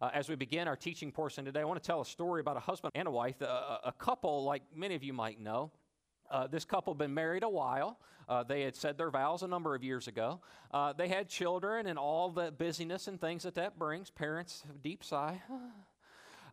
Uh, as we begin our teaching portion today, I want to tell a story about a husband and a wife, a, a couple like many of you might know. Uh, this couple had been married a while. Uh, they had said their vows a number of years ago. Uh, they had children and all the busyness and things that that brings. Parents, deep sigh.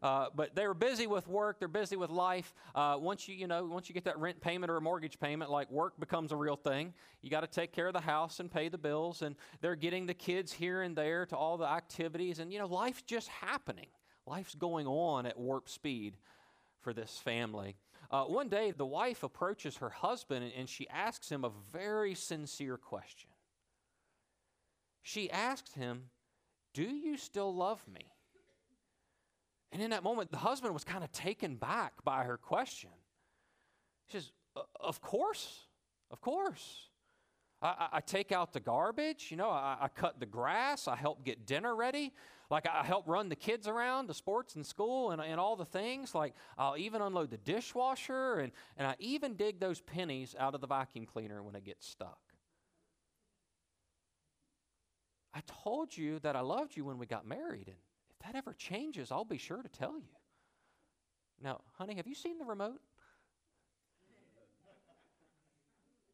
Uh, but they were busy with work. They're busy with life. Uh, once you, you know, once you get that rent payment or a mortgage payment, like work becomes a real thing. You got to take care of the house and pay the bills. And they're getting the kids here and there to all the activities. And you know, life's just happening. Life's going on at warp speed for this family. Uh, one day, the wife approaches her husband and, and she asks him a very sincere question. She asks him, "Do you still love me?" And in that moment, the husband was kind of taken back by her question. He says, Of course, of course. I, I, take out the garbage, you know, I, I, cut the grass, I help get dinner ready. Like, I help run the kids around to sports and school and, and all the things. Like, I'll even unload the dishwasher and, and I even dig those pennies out of the vacuum cleaner when it gets stuck. I told you that I loved you when we got married, and that ever changes, I'll be sure to tell you. Now, honey, have you seen the remote?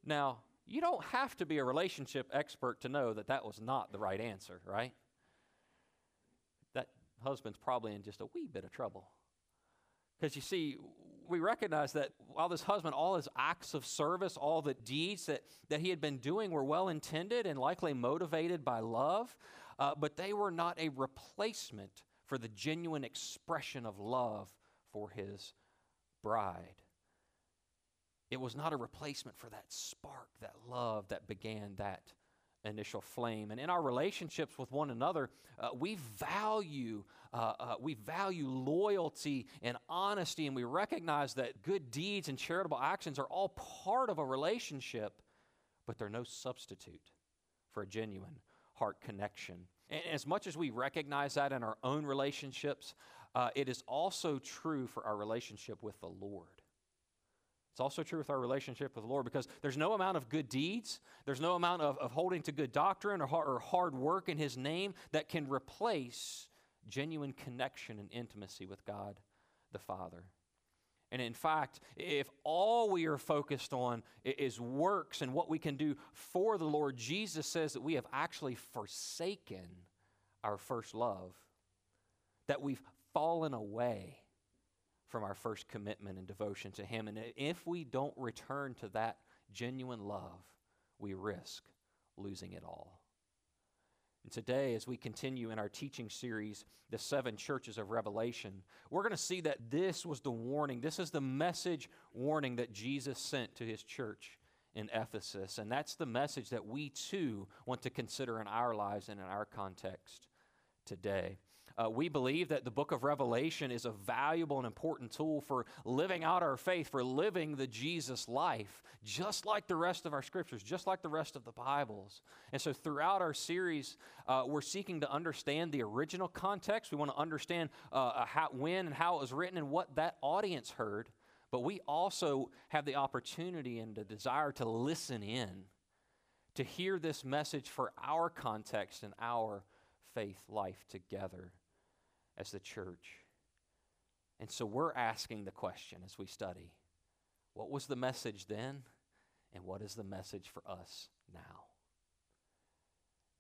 Now, you don't have to be a relationship expert to know that that was not the right answer, right? That husband's probably in just a wee bit of trouble. Because you see, we recognize that while this husband, all his acts of service, all the deeds that, that he had been doing were well intended and likely motivated by love, uh, but they were not a replacement for the genuine expression of love for his bride. It was not a replacement for that spark, that love that began that initial flame. And in our relationships with one another, uh, we value uh, uh, we value loyalty and honesty, and we recognize that good deeds and charitable actions are all part of a relationship, but they're no substitute for a genuine heart connection. And as much as we recognize that in our own relationships, uh, it is also true for our relationship with the Lord. It's also true with our relationship with the Lord because there's no amount of good deeds, there's no amount of, of holding to good doctrine or, or hard work in His name that can replace genuine connection and intimacy with God the Father. And in fact, if all we are focused on is works and what we can do for the Lord, Jesus says that we have actually forsaken our first love, that we've fallen away from our first commitment and devotion to Him. And if we don't return to that genuine love, we risk losing it all. And today, as we continue in our teaching series, The Seven Churches of Revelation, we're going to see that this was the warning. This is the message warning that Jesus sent to his church in Ephesus. And that's the message that we too want to consider in our lives and in our context today. Uh, we believe that the book of Revelation is a valuable and important tool for living out our faith, for living the Jesus life, just like the rest of our scriptures, just like the rest of the Bibles. And so, throughout our series, uh, we're seeking to understand the original context. We want to understand uh, uh, how, when and how it was written and what that audience heard. But we also have the opportunity and the desire to listen in, to hear this message for our context and our faith life together as the church. And so we're asking the question as we study what was the message then, and what is the message for us now?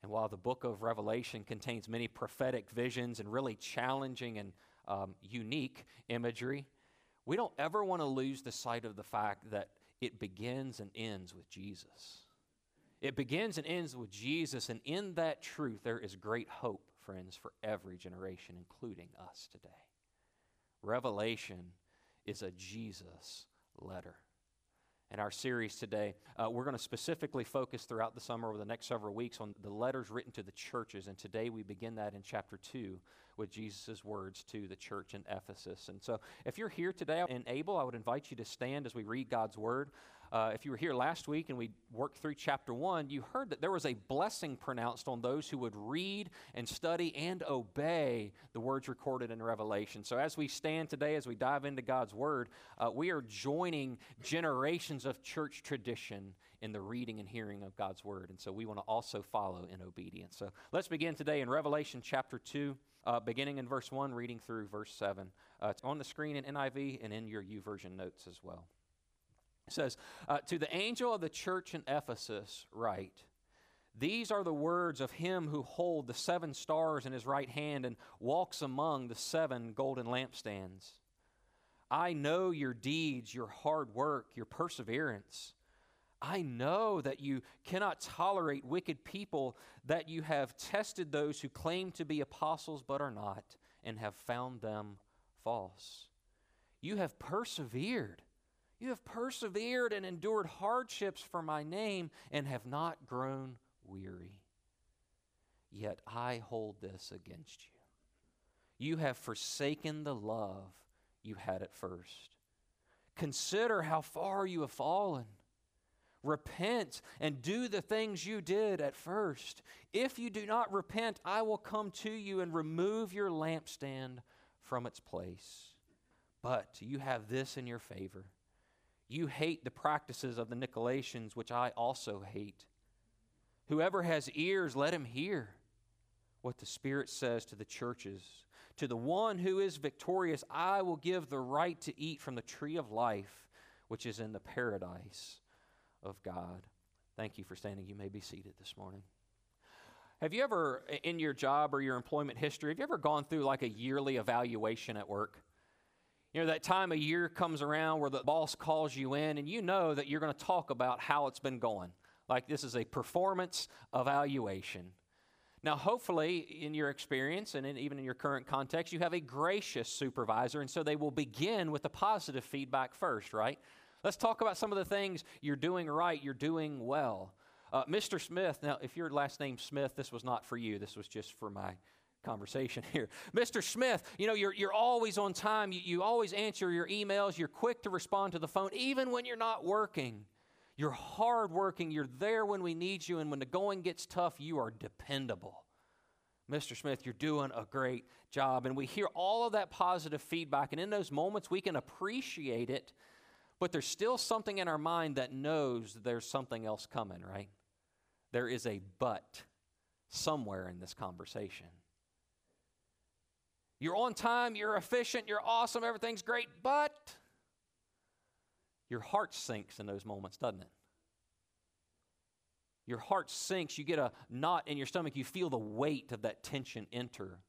And while the book of Revelation contains many prophetic visions and really challenging and um, unique imagery, we don't ever want to lose the sight of the fact that it begins and ends with Jesus. It begins and ends with Jesus, and in that truth, there is great hope, friends, for every generation, including us today. Revelation is a Jesus letter. In our series today, uh, we're going to specifically focus throughout the summer over the next several weeks on the letters written to the churches. And today we begin that in chapter 2 with Jesus' words to the church in Ephesus. And so if you're here today and able, I would invite you to stand as we read God's word. Uh, if you were here last week and we worked through chapter one, you heard that there was a blessing pronounced on those who would read and study and obey the words recorded in Revelation. So, as we stand today, as we dive into God's word, uh, we are joining generations of church tradition in the reading and hearing of God's word. And so, we want to also follow in obedience. So, let's begin today in Revelation chapter 2. Uh, beginning in verse 1, reading through verse 7. Uh, it's on the screen in NIV and in your YouVersion notes as well. It says, uh, To the angel of the church in Ephesus, write, These are the words of him who holds the seven stars in his right hand and walks among the seven golden lampstands. I know your deeds, your hard work, your perseverance. I know that you cannot tolerate wicked people, that you have tested those who claim to be apostles but are not, and have found them false. You have persevered you have persevered and endured hardships for my name and have not grown weary. Yet I hold this against you. You have forsaken the love you had at first. Consider how far you have fallen. Repent and do the things you did at first. If you do not repent, I will come to you and remove your lampstand from its place. But you have this in your favor you hate the practices of the Nicolaitans, which I also hate. Whoever has ears, let him hear what the Spirit says to the churches. To the one who is victorious, I will give the right to eat from the tree of life, which is in the paradise of God. Thank you for standing. You may be seated this morning. Have you ever, in your job or your employment history, have you ever gone through like a yearly evaluation at work? You know, that time of year comes around where the boss calls you in and you know that you're going to talk about how it's been going. Like this is a performance evaluation. Now, hopefully, in your experience and in, even in your current context, you have a gracious supervisor, and so they will begin with the positive feedback first, right? Let's talk about some of the things you're doing right, you're doing well. Uh, Mr. Smith, now, if your last name's Smith, this was not for you, this was just for my conversation here. Mr. Smith, you know, you're, you're always on time. You, you always answer your emails. You're quick to respond to the phone, even when you're not working. You're hardworking. You're there when we need you. And when the going gets tough, you are dependable. Mr. Smith, you're doing a great job. And we hear all of that positive feedback. And in those moments, we can appreciate it. But there's still something in our mind that knows there's something else coming, right? There is a but somewhere in this conversation. You're on time, you're efficient, you're awesome, everything's great, but your heart sinks in those moments, doesn't it? Your heart sinks, you get a knot in your stomach, you feel the weight of that tension enter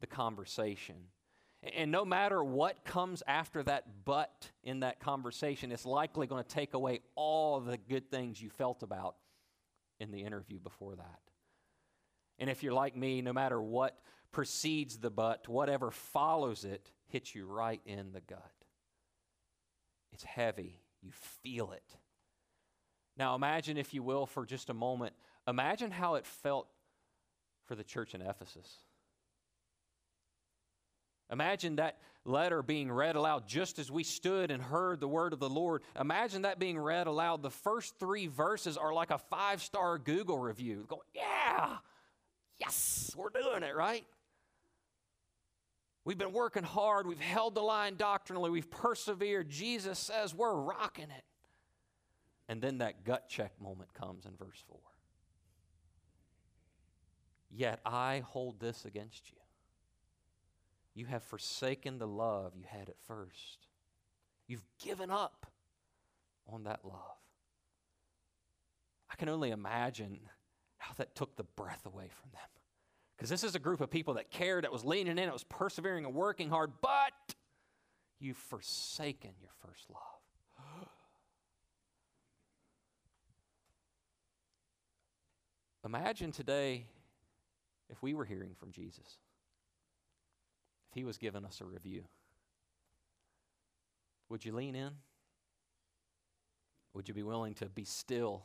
the conversation. And no matter what comes after that but in that conversation, it's likely going to take away all the good things you felt about in the interview before that. And if you're like me, no matter what precedes the but, whatever follows it, hits you right in the gut. It's heavy. You feel it. Now, imagine, if you will, for just a moment, imagine how it felt for the church in Ephesus. Imagine that letter being read aloud just as we stood and heard the word of the Lord. Imagine that being read aloud. The first three verses are like a five star Google review. Going, yeah, yes, we're doing it, right? We've been working hard. We've held the line doctrinally. We've persevered. Jesus says we're rocking it. And then that gut check moment comes in verse 4. Yet I hold this against you. You have forsaken the love you had at first. You've given up on that love. I can only imagine that took the breath away from them Because this is a group of people that cared, that was leaning in, that was persevering and working hard, but you've forsaken your first love. Imagine today if we were hearing from Jesus, if he was giving us a review. Would you lean in? Would you be willing to be still?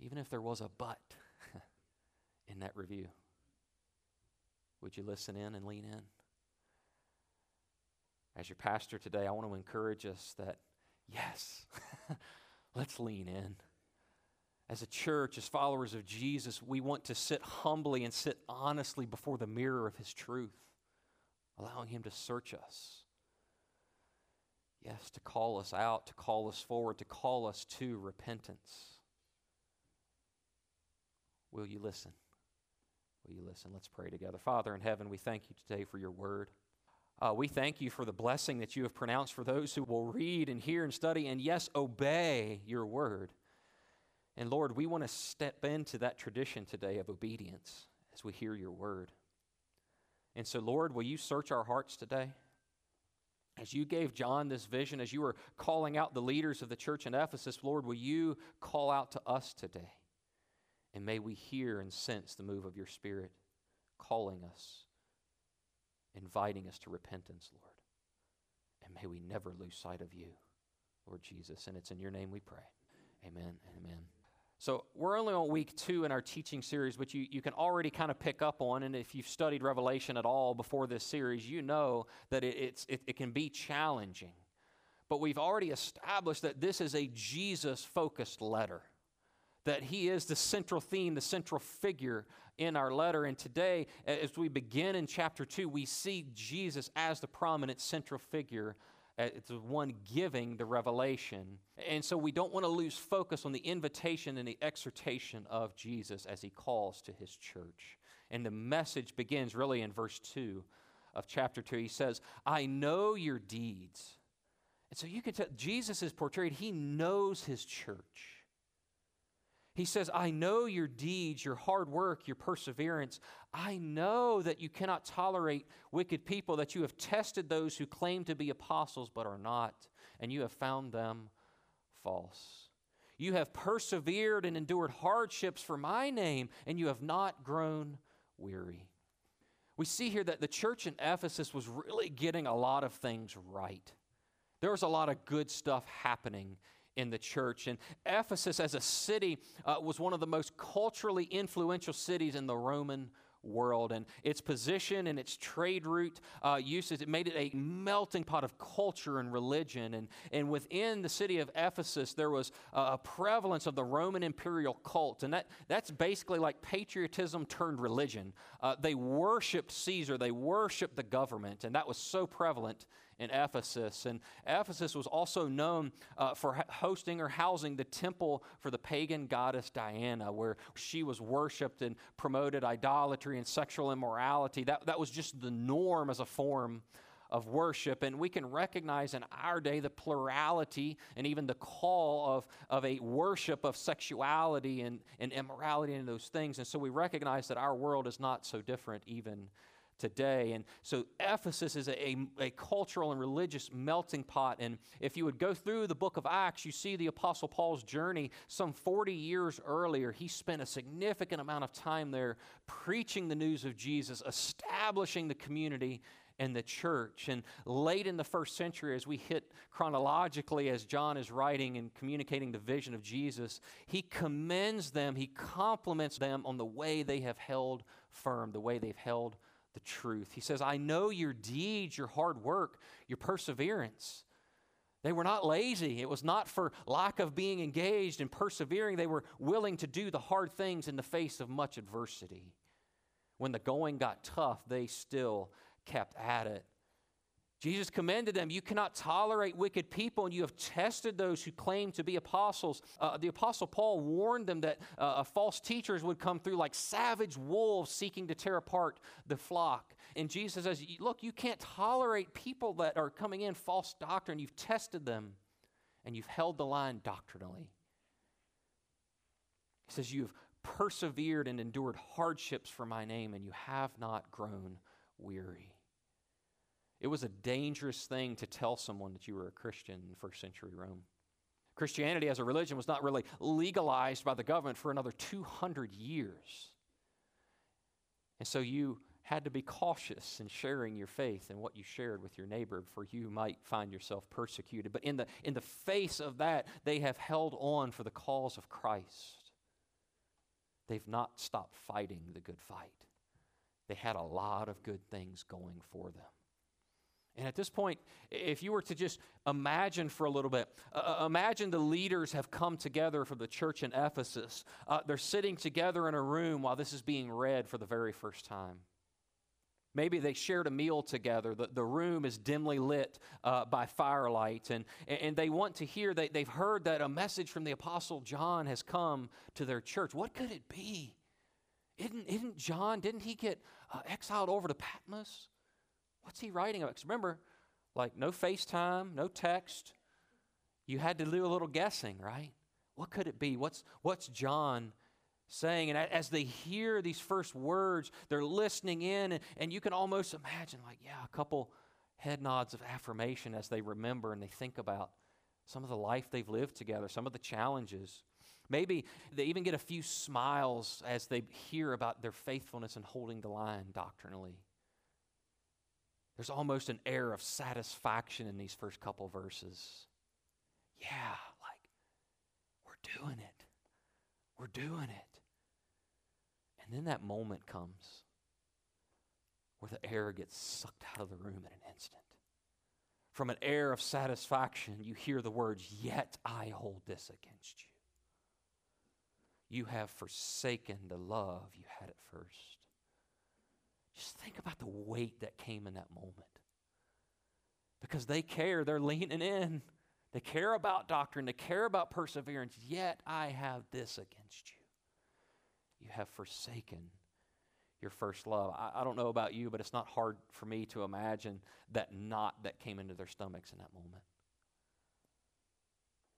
Even if there was a but in that review, would you listen in and lean in? As your pastor today, I want to encourage us that, yes, let's lean in. As a church, as followers of Jesus, we want to sit humbly and sit honestly before the mirror of His truth, allowing Him to search us. Yes, to call us out, to call us forward, to call us to repentance. Will you listen? Will you listen? Let's pray together. Father in heaven, we thank you today for your word. Uh, we thank you for the blessing that you have pronounced for those who will read and hear and study and, yes, obey your word. And Lord, we want to step into that tradition today of obedience as we hear your word. And so, Lord, will you search our hearts today? As you gave John this vision, as you were calling out the leaders of the church in Ephesus, Lord, will you call out to us today? And may we hear and sense the move of your Spirit calling us, inviting us to repentance, Lord. And may we never lose sight of you, Lord Jesus. And it's in your name we pray. Amen amen. So, we're only on week two in our teaching series, which you, you can already kind of pick up on. And if you've studied Revelation at all before this series, you know that it, it's, it, it can be challenging. But we've already established that this is a Jesus focused letter, that he is the central theme, the central figure in our letter. And today, as we begin in chapter two, we see Jesus as the prominent central figure it's the one giving the revelation. And so we don't want to lose focus on the invitation and the exhortation of Jesus as he calls to his church. And the message begins really in verse 2 of chapter 2. He says, I know your deeds. And so you can tell Jesus is portrayed, he knows his church. He says, I know your deeds, your hard work, your perseverance. I know that you cannot tolerate wicked people, that you have tested those who claim to be apostles but are not, and you have found them false. You have persevered and endured hardships for my name, and you have not grown weary. We see here that the church in Ephesus was really getting a lot of things right. There was a lot of good stuff happening in the church. And Ephesus, as a city, uh, was one of the most culturally influential cities in the Roman world. And its position and its trade route uh, uses, it made it a melting pot of culture and religion. And, and within the city of Ephesus, there was a prevalence of the Roman imperial cult. And that, that's basically like patriotism turned religion. Uh, they worshiped Caesar, they worshiped the government, and that was so prevalent in Ephesus. And Ephesus was also known uh, for hosting or housing the temple for the pagan goddess Diana, where she was worshiped and promoted idolatry and sexual immorality. That, that was just the norm as a form of worship. And we can recognize in our day the plurality and even the call of, of a worship of sexuality and, and immorality and those things. And so we recognize that our world is not so different even today. And so Ephesus is a, a, cultural and religious melting pot. And if you would go through the book of Acts, you see the Apostle Paul's journey some 40 years earlier. He spent a significant amount of time there preaching the news of Jesus, establishing the community and the church. And late in the first century, as we hit chronologically, as John is writing and communicating the vision of Jesus, he commends them, he compliments them on the way they have held firm, the way they've held the truth. He says, I know your deeds, your hard work, your perseverance. They were not lazy. It was not for lack of being engaged and persevering. They were willing to do the hard things in the face of much adversity. When the going got tough, they still kept at it. Jesus commended them. You cannot tolerate wicked people, and you have tested those who claim to be apostles. Uh, the apostle Paul warned them that uh, false teachers would come through like savage wolves seeking to tear apart the flock. And Jesus says, Look, you can't tolerate people that are coming in false doctrine. You've tested them, and you've held the line doctrinally. He says, You've persevered and endured hardships for my name, and you have not grown weary. It was a dangerous thing to tell someone that you were a Christian in first century Rome. Christianity as a religion was not really legalized by the government for another 200 years. And so you had to be cautious in sharing your faith and what you shared with your neighbor, for you might find yourself persecuted. But in the, in the face of that, they have held on for the cause of Christ. They've not stopped fighting the good fight. They had a lot of good things going for them. And at this point, if you were to just imagine for a little bit, uh, uh, imagine the leaders have come together for the church in Ephesus. Uh, they're sitting together in a room while this is being read for the very first time. Maybe they shared a meal together. The, the room is dimly lit uh, by firelight, and, and they want to hear, they, they've heard that a message from the Apostle John has come to their church. What could it be? Isn't, isn't John, didn't he get uh, exiled over to Patmos? What's he writing about? Because remember, like no FaceTime, no text. You had to do a little guessing, right? What could it be? What's, what's John saying? And as they hear these first words, they're listening in, and, and you can almost imagine, like, yeah, a couple head nods of affirmation as they remember and they think about some of the life they've lived together, some of the challenges. Maybe they even get a few smiles as they hear about their faithfulness and holding the line doctrinally. There's almost an air of satisfaction in these first couple verses. Yeah, like, we're doing it. We're doing it. And then that moment comes where the air gets sucked out of the room in an instant. From an air of satisfaction, you hear the words, Yet I hold this against you. You have forsaken the love you had at first. Just think about the weight that came in that moment. Because they care, they're leaning in. They care about doctrine, they care about perseverance, yet I have this against you. You have forsaken your first love. I, I, don't know about you, but it's not hard for me to imagine that knot that came into their stomachs in that moment.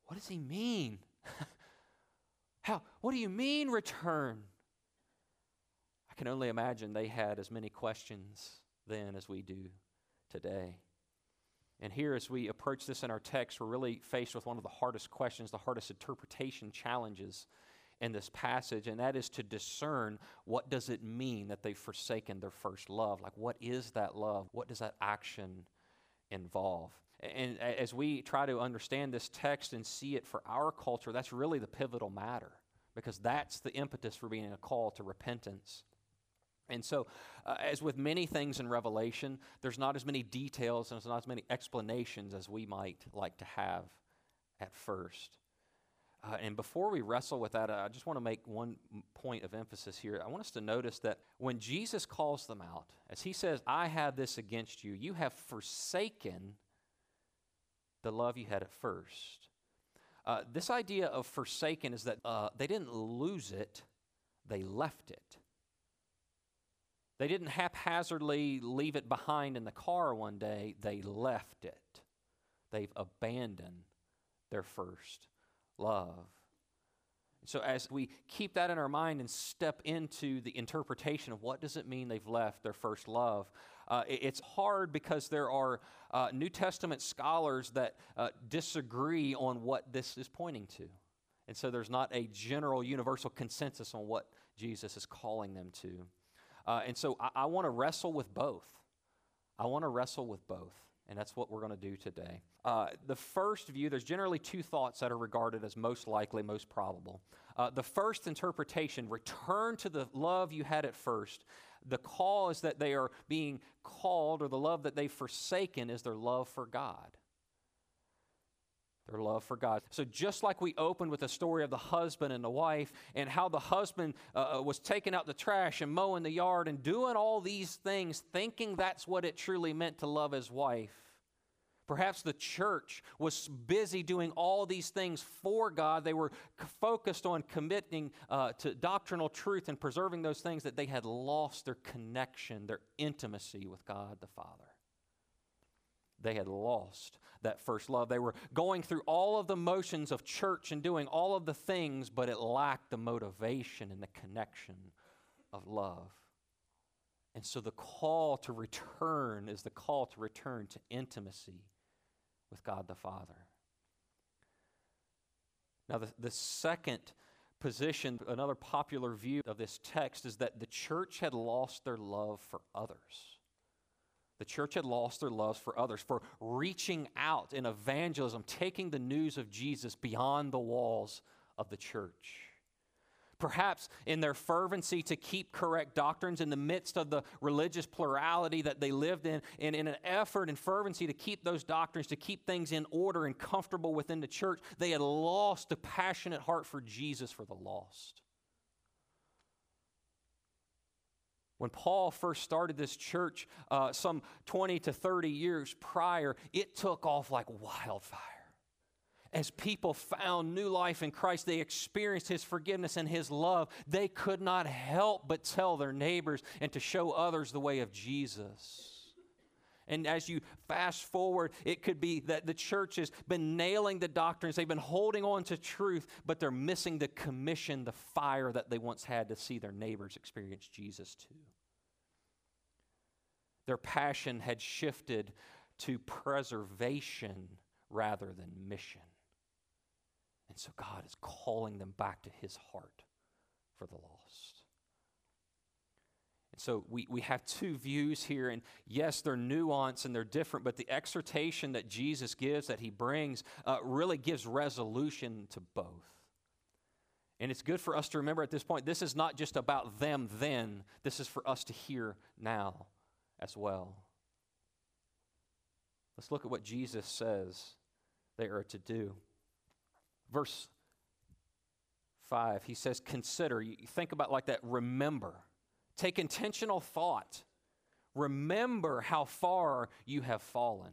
What does he mean? How, what do you mean, return? I can only imagine they had as many questions then as we do today. And here, as we approach this in our text, we're really faced with one of the hardest questions, the hardest interpretation challenges in this passage, and that is to discern what does it mean that they've forsaken their first love? Like, what is that love? What does that action involve? And as we try to understand this text and see it for our culture, that's really the pivotal matter because that's the impetus for being a call to repentance. And so, uh, as with many things in Revelation, there's not as many details and there's not as many explanations as we might like to have at first. Uh, and before we wrestle with that, I just want to make one point of emphasis here. I want us to notice that when Jesus calls them out, as he says, I have this against you, you have forsaken the love you had at first. Uh, this idea of forsaken is that uh, they didn't lose it, they left it. They didn't haphazardly leave it behind in the car one day, they left it. They've abandoned their first love. So as we keep that in our mind and step into the interpretation of what does it mean they've left their first love, uh, it's hard because there are uh, New Testament scholars that uh, disagree on what this is pointing to. And so there's not a general universal consensus on what Jesus is calling them to. Uh, and so I, I want to wrestle with both. I want to wrestle with both. And that's what we're going to do today. Uh, the first view, there's generally two thoughts that are regarded as most likely, most probable. Uh, the first interpretation, return to the love you had at first. The cause that they are being called, or the love that they've forsaken is their love for God their love for God. So, just like we opened with the story of the husband and the wife, and how the husband uh, uh, was taking out the trash and mowing the yard and doing all these things, thinking that's what it truly meant to love his wife. Perhaps the church was busy doing all these things for God. They were focused on committing uh, to doctrinal truth and preserving those things that they had lost their connection, their intimacy with God the Father. They had lost that first love. They were going through all of the motions of church and doing all of the things, but it lacked the motivation and the connection of love. And so the call to return is the call to return to intimacy with God the Father. Now, the, the second position, another popular view of this text is that the church had lost their love for others. The church had lost their love for others, for reaching out in evangelism, taking the news of Jesus beyond the walls of the church. Perhaps in their fervency to keep correct doctrines in the midst of the religious plurality that they lived in, and in an effort and fervency to keep those doctrines, to keep things in order and comfortable within the church, they had lost a passionate heart for Jesus for the lost. When Paul first started this church uh, some 20 to 30 years prior, it took off like wildfire. As people found new life in Christ, they experienced His forgiveness and His love. They could not help but tell their neighbors and to show others the way of Jesus. And as you fast forward, it could be that the church has been nailing the doctrines, they've been holding on to truth, but they're missing the commission, the fire that they once had to see their neighbors experience Jesus too. Their passion had shifted to preservation rather than mission. And so God is calling them back to his heart for the lost. And so we, we have two views here, and yes, they're nuanced and they're different, but the exhortation that Jesus gives, that he brings, uh, really gives resolution to both. And it's good for us to remember at this point this is not just about them then, this is for us to hear now as well. Let's look at what Jesus says they are to do. Verse 5, he says, Consider. You think about like that, remember. Take intentional thought. Remember how far you have fallen.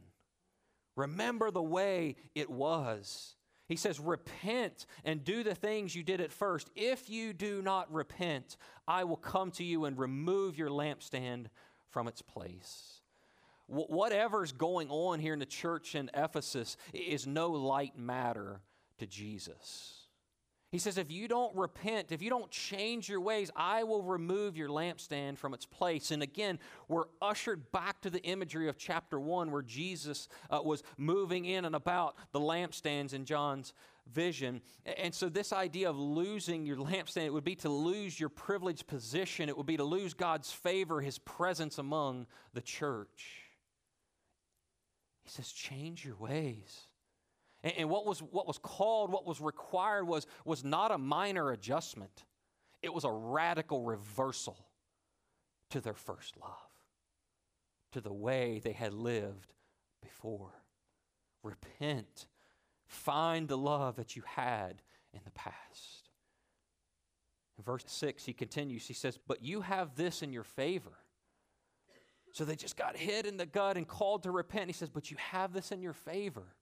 Remember the way it was. He says, Repent and do the things you did at first. If you do not repent, I will come to you and remove your lampstand from its place. Whatever's going on here in the church in Ephesus is no light matter to Jesus. He says, if you don't repent, if you don't change your ways, I will remove your lampstand from its place. And again, we're ushered back to the imagery of chapter 1 where Jesus uh, was moving in and about the lampstands in John's vision. And so, this idea of losing your lampstand, it would be to lose your privileged position, it would be to lose God's favor, his presence among the church. He says, change your ways. And, and what, was, what was called, what was required was, was not a minor adjustment, it was a radical reversal to their first love, to the way they had lived before. Repent. Find the love that you had in the past. In verse 6, he continues, he says, But you have this in your favor. So they just got hit in the gut and called to repent. He says, But you have this in your favor.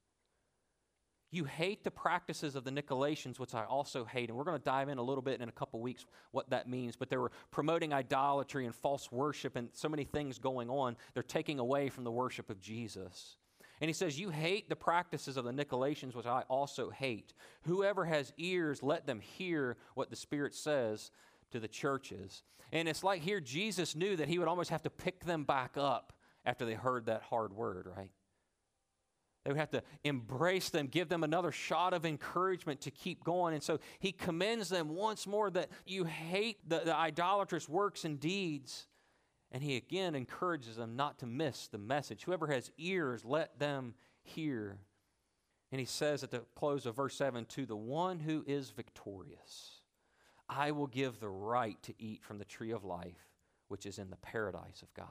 You hate the practices of the Nicolaitans, which I also hate. And we're going to dive in a little bit in a couple weeks what that means. But they were promoting idolatry and false worship and so many things going on. They're taking away from the worship of Jesus. And he says, You hate the practices of the Nicolaitans, which I also hate. Whoever has ears, let them hear what the Spirit says to the churches. And it's like here, Jesus knew that he would almost have to pick them back up after they heard that hard word, right? They would have to embrace them, give them another shot of encouragement to keep going. And so he commends them once more that you hate the, the idolatrous works and deeds. And he again encourages them not to miss the message. Whoever has ears, let them hear. And he says at the close of verse 7 to the one who is victorious, I will give the right to eat from the tree of life, which is in the paradise of God.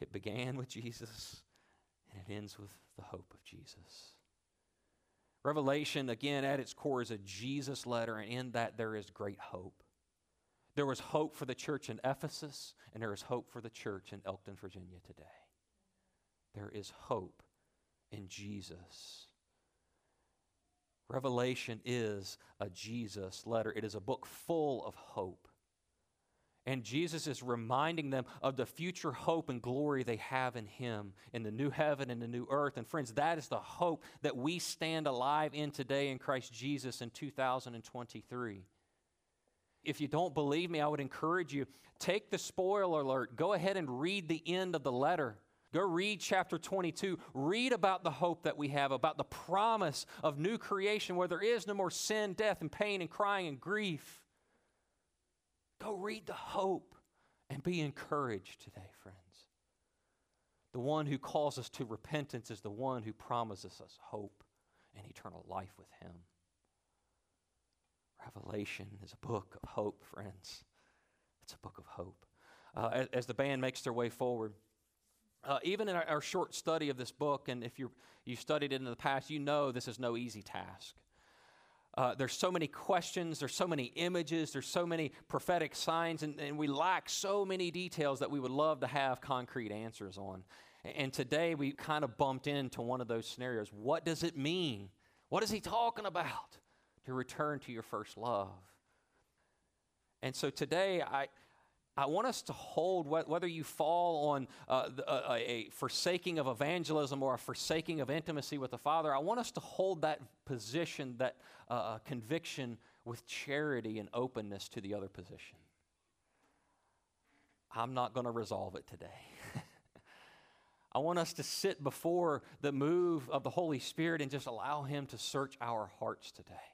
It began with Jesus and it ends with the hope of Jesus. Revelation, again, at its core, is a Jesus letter, and in that there is great hope. There was hope for the church in Ephesus, and there is hope for the church in Elkton, Virginia today. There is hope in Jesus. Revelation is a Jesus letter, it is a book full of hope. And Jesus is reminding them of the future hope and glory they have in Him, in the new heaven and the new earth. And friends, that is the hope that we stand alive in today in Christ Jesus in 2023. If you don't believe me, I would encourage you take the spoiler alert, go ahead and read the end of the letter. Go read chapter 22. Read about the hope that we have, about the promise of new creation where there is no more sin, death, and pain, and crying and grief. Go read the hope and be encouraged today, friends. The one who calls us to repentance is the one who promises us hope and eternal life with Him. Revelation is a book of hope, friends. It's a book of hope. Uh, as, as, the band makes their way forward, uh, even in our, our, short study of this book, and if you you studied it in the past, you know this is no easy task. Uh, there's so many questions, there's so many images, there's so many prophetic signs, and, and we lack so many details that we would love to have concrete answers on. And today we kind of bumped into one of those scenarios. What does it mean? What is he talking about? To return to your first love. And so today I, I want us to hold whether you fall on uh, a, a, forsaking of evangelism or a forsaking of intimacy with the Father. I want us to hold that position, that uh, conviction, with charity and openness to the other position. I'm not going to resolve it today. I want us to sit before the move of the Holy Spirit and just allow Him to search our hearts today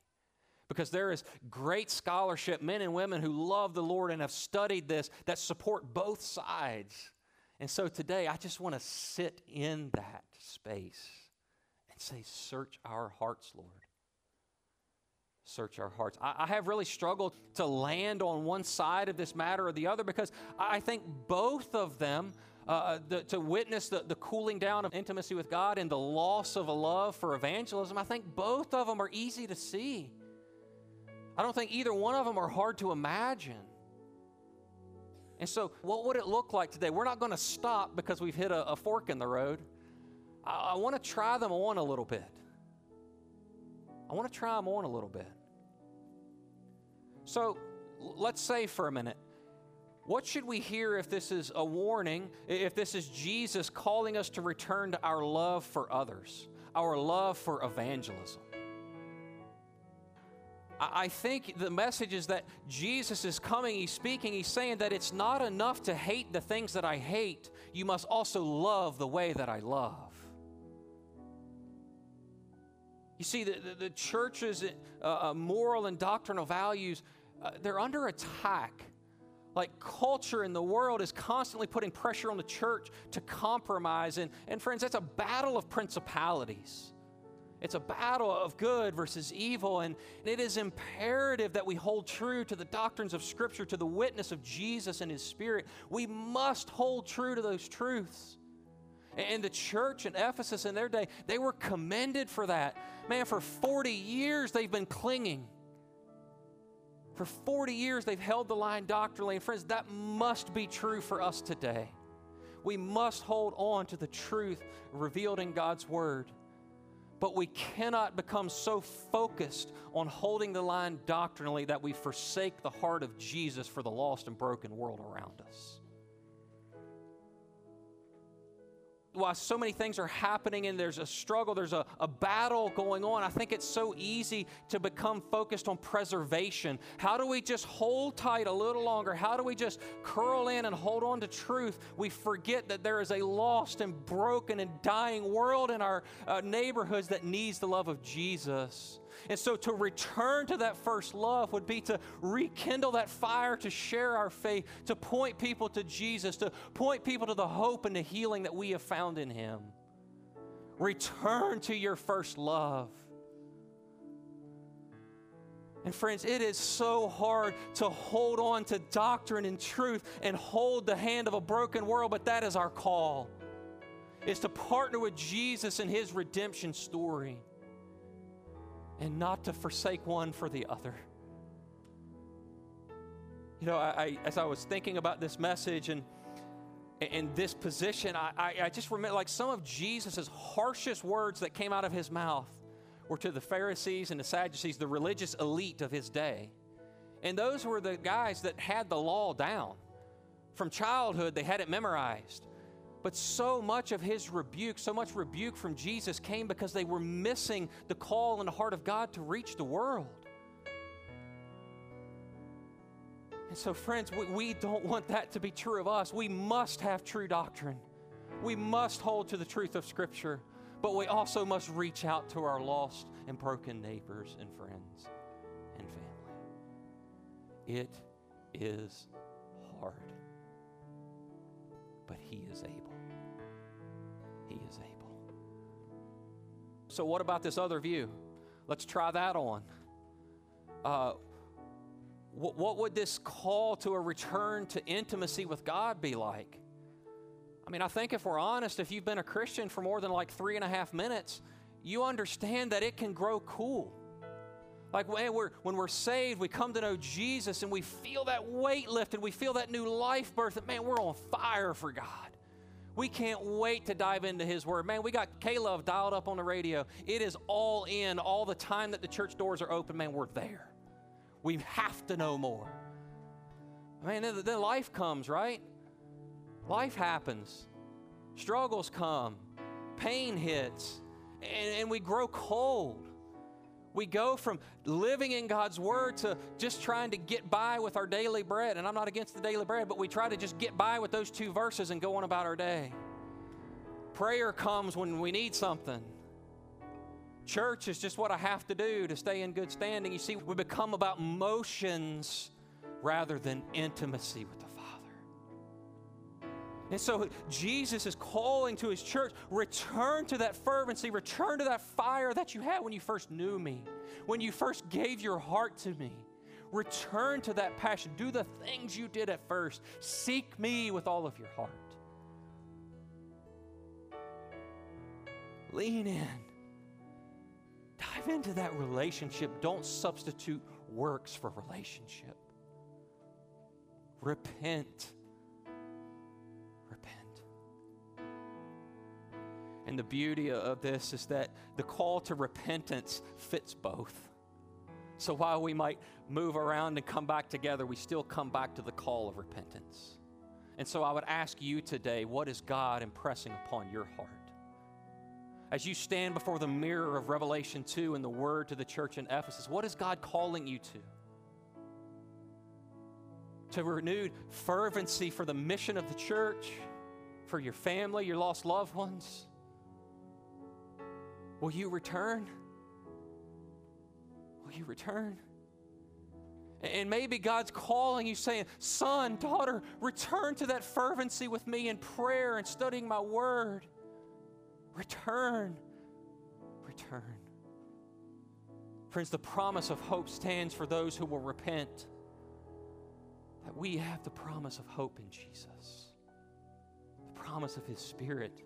because there is great scholarship, men and women who love the Lord and have studied this that support both sides. And so today, I just want to sit in that space and say, Search our hearts, Lord. Search our hearts. I, I have really struggled to land on one side of this matter or the other because I think both of them. Uh, the, to witness the, the cooling down of intimacy with God and the loss of a love for evangelism, I think both of them are easy to see. I don't think either one of them are hard to imagine. And so, what would it look like today? We're not going to stop because we've hit a, a fork in the road. I, I want to try them on a little bit. I want to try them on a little bit. So, let's say for a minute what should we hear if this is a warning, if this is Jesus calling us to return to our love for others, our love for evangelism? I think the message is that Jesus is coming, He's speaking, He's saying that it's not enough to hate the things that I hate, you must also love the way that I love. You see, the, the, the church's uh, uh, moral and doctrinal values, uh, they're under attack. Like culture in the world is constantly putting pressure on the church to compromise. And, and friends, that's a battle of principalities. It's a battle of good versus evil, and it is imperative that we hold true to the doctrines of Scripture, to the witness of Jesus and His Spirit. We must hold true to those truths. And the church in Ephesus in their day, they were commended for that. Man, for 40 years they've been clinging. For 40 years they've held the line doctrinally. And friends, that must be true for us today. We must hold on to the truth revealed in God's Word. But we cannot become so focused on holding the line doctrinally that we forsake the heart of Jesus for the lost and broken world around us. While so many things are happening and there's a struggle, there's a, a battle going on, I think it's so easy to become focused on preservation. How do we just hold tight a little longer? How do we just curl in and hold on to truth? We forget that there is a lost and broken and dying world in our uh, neighborhoods that needs the love of Jesus. And so to return to that first love would be to rekindle that fire to share our faith, to point people to Jesus, to point people to the hope and the healing that we have found in Him. Return to your first love. And friends, it is so hard to hold on to doctrine and truth and hold the hand of a broken world, but that is our call. Is to partner with Jesus in his redemption story and not to forsake one for the other. You know, I, I, as I was thinking about this message and in this position, I, I, I just remember like some of Jesus' harshest words that came out of his mouth were to the Pharisees and the Sadducees, the religious elite of his day. And those were the guys that had the law down. From childhood, they had it memorized. But so much of his rebuke, so much rebuke from Jesus came because they were missing the call in the heart of God to reach the world. And so, friends, we, we don't want that to be true of us. We must have true doctrine. We must hold to the truth of Scripture, but we also must reach out to our lost and broken neighbors and friends and family. It is hard, but He is able. He is able. So, what about this other view? Let's try that on. Uh, what, what would this call to a return to intimacy with God be like? I mean, I think if we're honest, if you've been a Christian for more than like three and a half minutes, you understand that it can grow cool. Like when we're, when we're saved, we come to know Jesus and we feel that weight lifted, we feel that new life birth, that man, we're on fire for God. We can't wait to dive into His Word. Man, we got K-Love dialed up on the radio. It is all in all the time that the church doors are open. Man, we're there. We have to know more. Man, then life comes, right? Life happens. Struggles come. Pain hits. And, and we grow cold. We go from living in God's Word to just trying to get by with our daily bread. And I'm not against the daily bread, but we try to just get by with those two verses and go on about our day. Prayer comes when we need something. Church is just what I have to do to stay in good standing. You see, we become about motions rather than intimacy with the. And so Jesus is calling to his church return to that fervency, return to that fire that you had when you first knew me, when you first gave your heart to me. Return to that passion. Do the things you did at first. Seek me with all of your heart. Lean in. Dive into that relationship. Don't substitute works for relationship. Repent. And the beauty of this is that the call to repentance fits both. So while we might move around and come back together, we still come back to the call of repentance. And so I would ask you today what is God impressing upon your heart? As you stand before the mirror of Revelation 2 and the word to the church in Ephesus, what is God calling you to? To renewed fervency for the mission of the church, for your family, your lost loved ones? Will you return? Will you return? And maybe God's calling you, saying, Son, daughter, return to that fervency with me in prayer and studying my word. Return. Return. Friends, the promise of hope stands for those who will repent. That we have the promise of hope in Jesus, the promise of His Spirit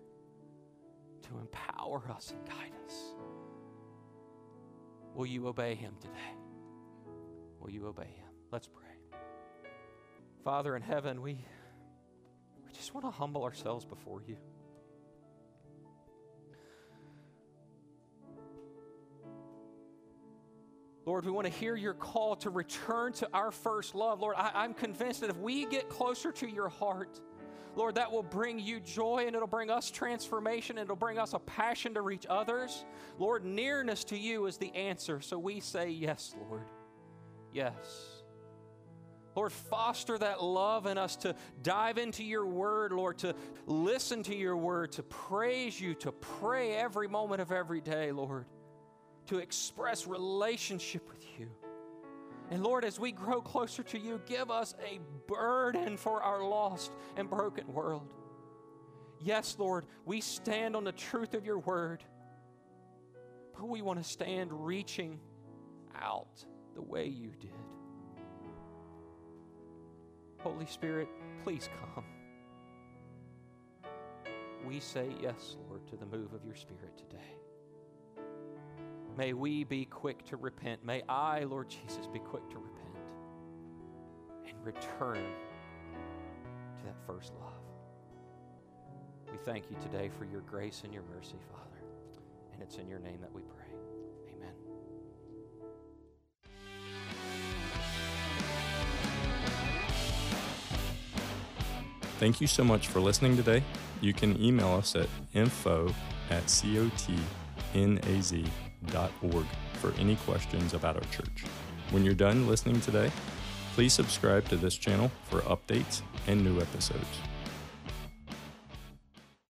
to empower us and guide us. Will you obey Him today? Will you obey Him? Let's pray. Father in heaven, we, we just want to humble ourselves before you. Lord, we want to hear your call to return to our first love. Lord, I, am convinced that if we get closer to your heart, Lord, that will bring you joy and it'll bring us transformation and it'll bring us a passion to reach others. Lord, nearness to you is the answer. So we say, Yes, Lord. Yes. Lord, foster that love in us to dive into your word, Lord, to listen to your word, to praise you, to pray every moment of every day, Lord to express relationship with you. And Lord, as we grow closer to you, give us a burden for our lost and broken world. Yes, Lord, we stand on the truth of your word, but we want to stand reaching out the way you did. Holy Spirit, please come. We say yes, Lord, to the move of your Spirit today. May we be quick to repent. May I, Lord Jesus, be quick to repent and return to that first love. We thank you today for your grace and your mercy, Father. And it's in your name that we pray. Amen. Thank you so much for listening today. You can email us at info at cotnaz.com for any questions about our church. When you're done listening today, please subscribe to this channel for updates and new episodes.